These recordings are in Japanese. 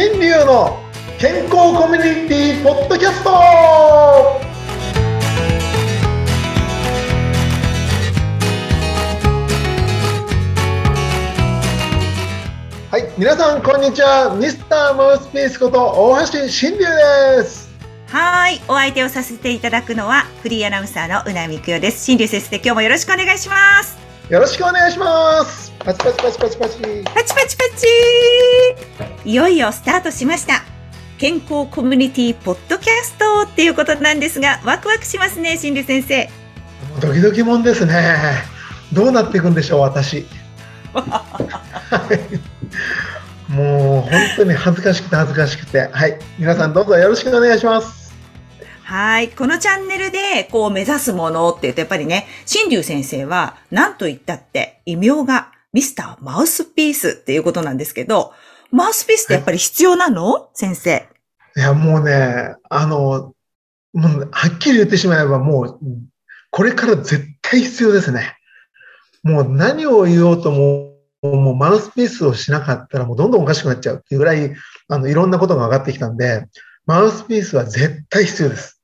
新流の健康コミュニティポッドキャスト。はい皆さんこんにちは。ミスターマウスピースこと大橋新流です。はいお相手をさせていただくのはフリーアナウンサーのうなみくよです。新流先生今日もよろしくお願いします。よろしくお願いしますパチパチパチパチパチ。パチパチパチいよいよスタートしました。健康コミュニティポッドキャストっていうことなんですが、ワクワクしますね、心理先生。ドキドキもんですね。どうなっていくんでしょう、私。もう本当に恥ずかしくて恥ずかしくて、はい、皆さんどうぞよろしくお願いします。はい。このチャンネルで、こう目指すものって言うと、やっぱりね、新竜先生は、何と言ったって、異名が、ミスターマウスピースっていうことなんですけど、マウスピースってやっぱり必要なの？先生。いや、もうね、あの、もう、はっきり言ってしまえば、もう、これから絶対必要ですね。もう何を言おうとも、もうマウスピースをしなかったらもうどんどんおかしくなっちゃうっていうぐらい、あの、いろんなことが上がってきたんで、マウスピースは絶対必要です。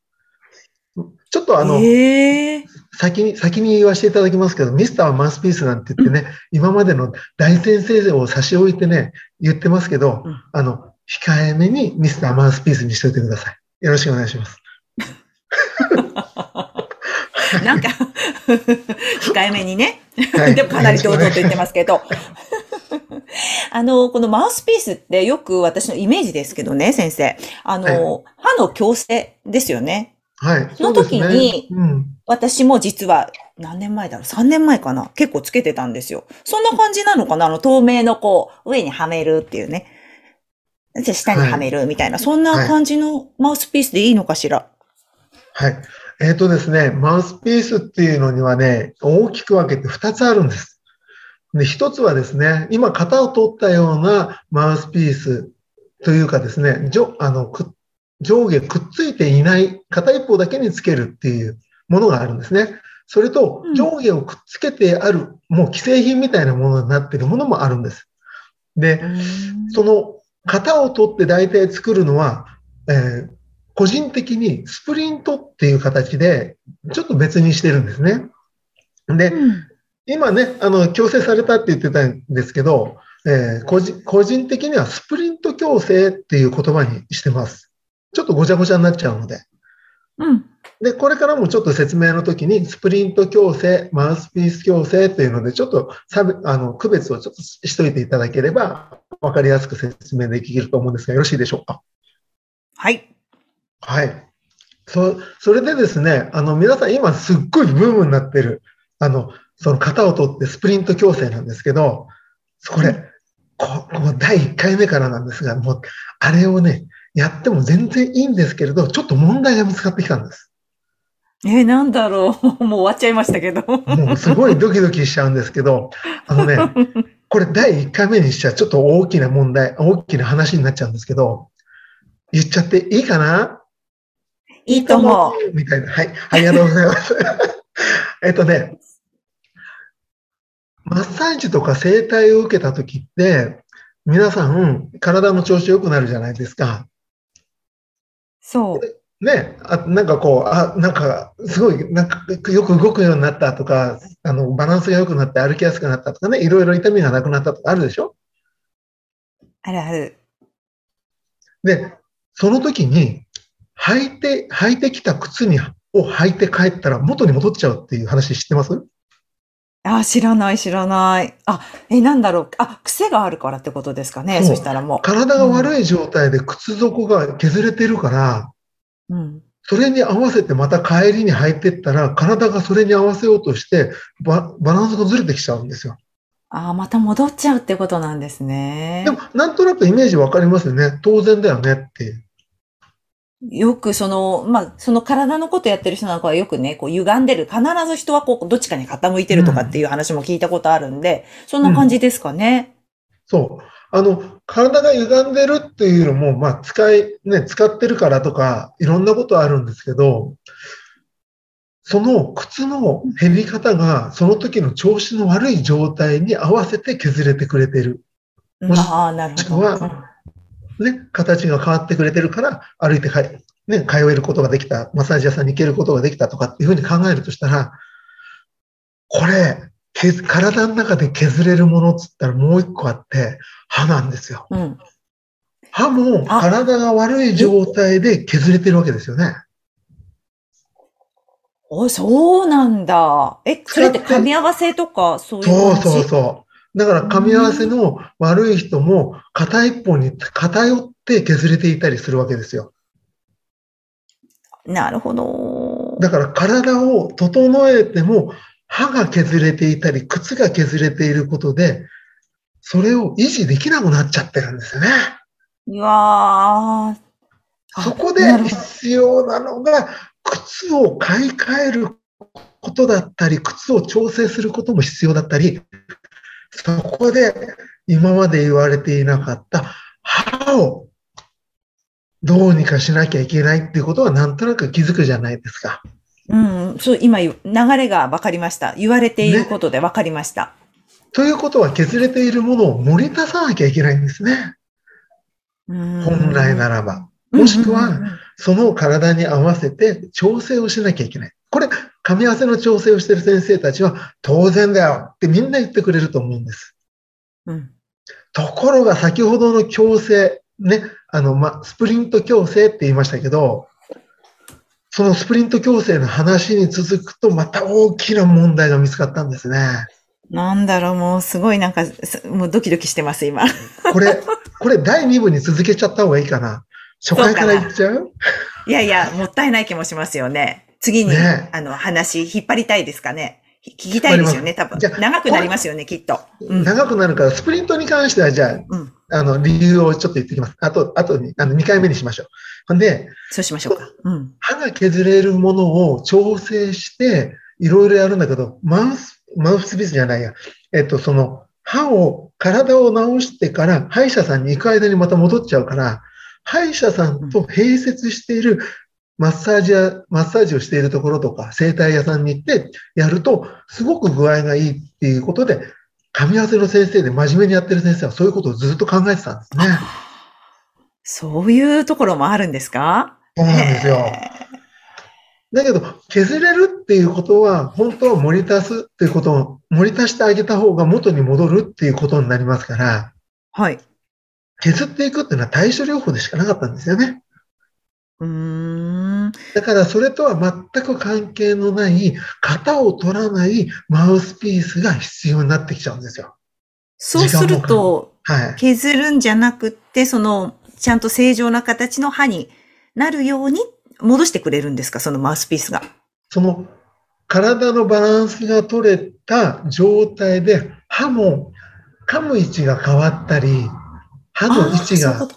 ちょっとあの、えー、先に、先に言わせていただきますけど、ミスターマウスピースなんて言ってね、うん、今までの大先生を差し置いてね、言ってますけど、うん、あの、控えめにミスターマウスピースにしておいてください。よろしくお願いします。なんか控えめにね。はい、でもかなり堂々と言ってますけど。あの、このマウスピースってよく私のイメージですけどね、先生。あの、はい、歯の矯正ですよね。はい。その時に、うん、私も実は何年前だろう ?3 年前かな？結構つけてたんですよ。そんな感じなのかな？あの透明のこう、上にはめるっていうね。じゃ下にはめるみたいな、はい、そんな感じのマウスピースでいいのかしら？はい。えっ、ー、とですね、マウスピースっていうのにはね、大きく分けて2つあるんです。で、1つはですね、今型を取ったようなマウスピースというかですね、あの上下くっついていない片一方だけにつけるっていうものがあるんですね。それと上下をくっつけてある、もう既製品みたいなものになっているものもあるんです。で、その型を取って大体作るのは、えー、個人的にスプリントっていう形でちょっと別にしてるんですね。で、うん、今ね、あの、強制されたって言ってたんですけど、えー、個人個人的にはスプリント強制っていう言葉にしてます。ちょっとごちゃごちゃになっちゃうので。うん。で、これからもちょっと説明の時に、スプリント矯正、マウスピース矯正っていうので、ちょっと差あの区別をちょっとしといていただければ、わかりやすく説明できると思うんですが、よろしいでしょうか？はい。はい。そ、それでですね、あの、皆さん今すっごいブームになってる、あの、その型を取ってスプリント矯正なんですけど、これ、ここ第1回目からなんですが、もう、あれをね、やっても全然いいんですけれど、ちょっと問題が見つかってきたんです。えー、なんだろう。もう終わっちゃいましたけど。もうすごいドキドキしちゃうんですけど、あのね、これ第1回目にしちゃちょっと大きな問題、大きな話になっちゃうんですけど、言っちゃっていいかな？いいと思う。みたいな。はい。ありがとうございます。えっとね、マッサージとか整体を受けた時って、皆さん、体の調子良くなるじゃないですか。そう。ね、あなんかこう、あ、なんか、すごい、なんか、よく動くようになったとか、あの、バランスが良くなって歩きやすくなったとかね、いろいろ痛みがなくなったとかあるでしょ？あるある。で、その時に、履いて、履いてきた靴に、を履いて帰ったら元に戻っちゃうっていう話知ってます？あ、知らない、知らない。あ、え、なんだろう。あ、癖があるからってことですかね。そしたらもう。体が悪い状態で靴底が削れてるから、うん。それに合わせてまた帰りに履いてったら、体がそれに合わせようとしてバ、バランスがずれてきちゃうんですよ。ああ、また戻っちゃうってことなんですね。でも、なんとなくイメージわかりますよね。当然だよねっていう。よくその、まあ、その体のことやってる人なんかはよくね、こう歪んでる。必ず人はこう、どっちかに傾いてるとかっていう話も聞いたことあるんで、うん、そんな感じですかね。うん、そう。あの、体が歪んでるっていうのも、まあ、使い、ね、使ってるからとか、いろんなことあるんですけど、その靴の減り方が、その時の調子の悪い状態に合わせて削れてくれてる。ああ、なるほど。は、ね、形が変わってくれてるから歩いてかね、通えることができた、マッサージ屋さんに行けることができたとかっていうふうに考えるとしたら、これ、体の中で削れるものっつったらもう一個あって、歯なんですよ。うん、歯も体が悪い状態で削れてるわけですよね。お、そうなんだ。え、それって噛み合わせとか、そういうそうそうそう。だから噛み合わせの悪い人も片一方に偏って削れていたりするわけですよ。なるほど。だから体を整えても歯が削れていたり、靴が削れていることで、それを維持できなくなっちゃってるんですよね。うわそこで必要なのが、靴を買い替えることだったり、靴を調整することも必要だったり、そこで今まで言われていなかった歯をどうにかしなきゃいけないっていうことはなんとなく気づくじゃないですか。うん、そう、今、流れが分かりました。言われていることで分かりました、ね。ということは削れているものを盛り出さなきゃいけないんですね。本来ならば。もしくは、その体に合わせて調整をしなきゃいけない。これ、噛み合わせの調整をしている先生たちは、当然だよってみんな言ってくれると思うんです。うん、ところが先ほどの矯正、ね、あの、ま、スプリント矯正って言いましたけど、そのスプリント矯正の話に続くと、また大きな問題が見つかったんですね。なんだろう、もうすごいなんか、もうドキドキしてます、今。これ、これ第2部に続けちゃった方がいいかな。初回から言っちゃう？いやいや、もったいない気もしますよね。次に、ね、あの、話、引っ張りたいですかね。聞きたいですよね、多分。長くなりますよね、きっと。うん、長くなるから、スプリントに関しては、じゃあ、うん、あの、理由をちょっと言ってきます。あと、あとに、あの、2回目にしましょう。ほんで、そうしましょうか。うん。歯が削れるものを調整して、いろいろやるんだけど、マウス、マウスピースじゃないや。えっと、その、歯を、体を治してから、歯医者さんに行く間にまた戻っちゃうから、歯医者さんと併設しているマッサージや、マッサージをしているところとか、整体屋さんに行ってやると、すごく具合がいいっていうことで、噛み合わせの先生で真面目にやってる先生はそういうことをずっと考えてたんですね。そういうところもあるんですか？そうなんですよ。だけど、削れるっていうことは、本当は盛り足すっていうことを、盛り足してあげた方が元に戻るっていうことになりますから、はい。削っていくっていうのは対処療法でしかなかったんですよね。うん。だからそれとは全く関係のない、型を取らないマウスピースが必要になってきちゃうんですよ。そうすると、はい、削るんじゃなくて、その、ちゃんと正常な形の歯になるように戻してくれるんですか？そのマウスピースが。その、体のバランスが取れた状態で、歯も噛む位置が変わったり、歯の位置が、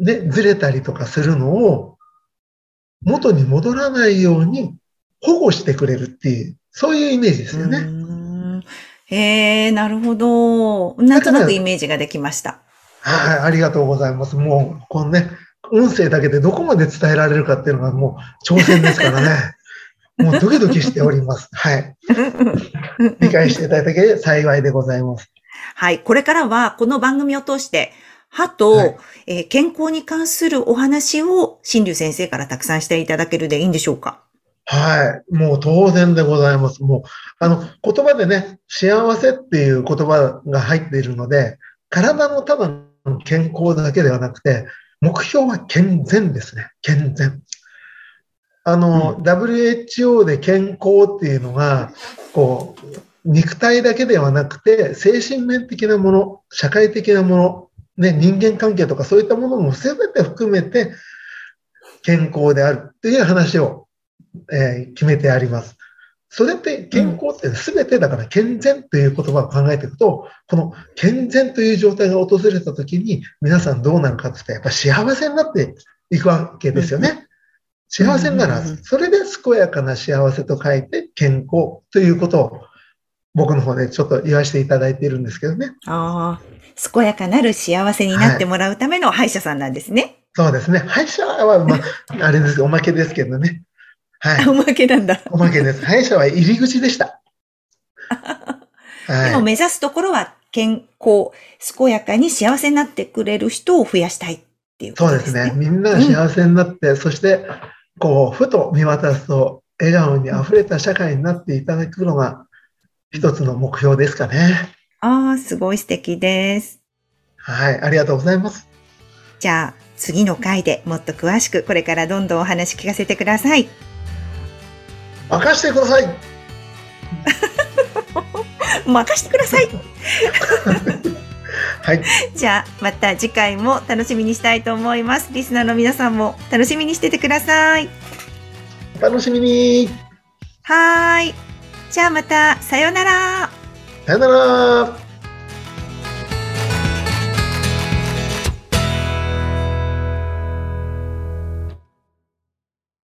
ね、ずれたりとかするのを、元に戻らないように保護してくれるっていう、そういうイメージですよね。へえ、なるほど。なんとなくイメージができました。はい、ありがとうございます。もう、このね、音声だけでどこまで伝えられるかっていうのがもう挑戦ですからね。もうドキドキしております。はい。理解していただいただけ幸いでございます。はい。これからは、この番組を通して、歯と、はい、えー、健康に関するお話を、新竜先生からたくさんしていただけるでいいんでしょうか？はい。もう当然でございます。もう、あの、言葉でね、幸せっていう言葉が入っているので、体のただの健康だけではなくて、目標は健全ですね。健全。あの、うん、WHO で健康っていうのが、こう、肉体だけではなくて、精神面的なもの、社会的なもの、ね、人間関係とかそういったものも全て含めて健康であるっていう話を、えー、決めてあります。それって健康って全てだから健全という言葉を考えていくと、この健全という状態が訪れた時に皆さんどうなるかって言ったらやっぱ幸せになっていくわけですよね。幸せにならず。それで健やかな幸せと書いて健康ということを僕の方でちょっと言わせていただいているんですけどね。ああ、健やかなる幸せになってもらうための歯医者さんなんですね。はい、そうですね。歯医者は、まあ、あれです、おまけですけどね。はい。おまけなんだ。おまけです。歯医者は入り口でした。はい、でも目指すところは健康、健やかに幸せになってくれる人を増やしたいっっていうことですね。そうですね。みんなが幸せになって、うん、そして、こう、ふと見渡すと、笑顔に溢れた社会になっていただくのが、一つの目標ですかね。ああ、すごい素敵です。はい、ありがとうございます。じゃあ、次の回でもっと詳しく、これからどんどんお話聞かせてください。任してください。任してください。はい。じゃあ、また次回も楽しみにしたいと思います。リスナーの皆さんも楽しみにしててください。楽しみに。はい。じゃあまた、さようなら。さようなら。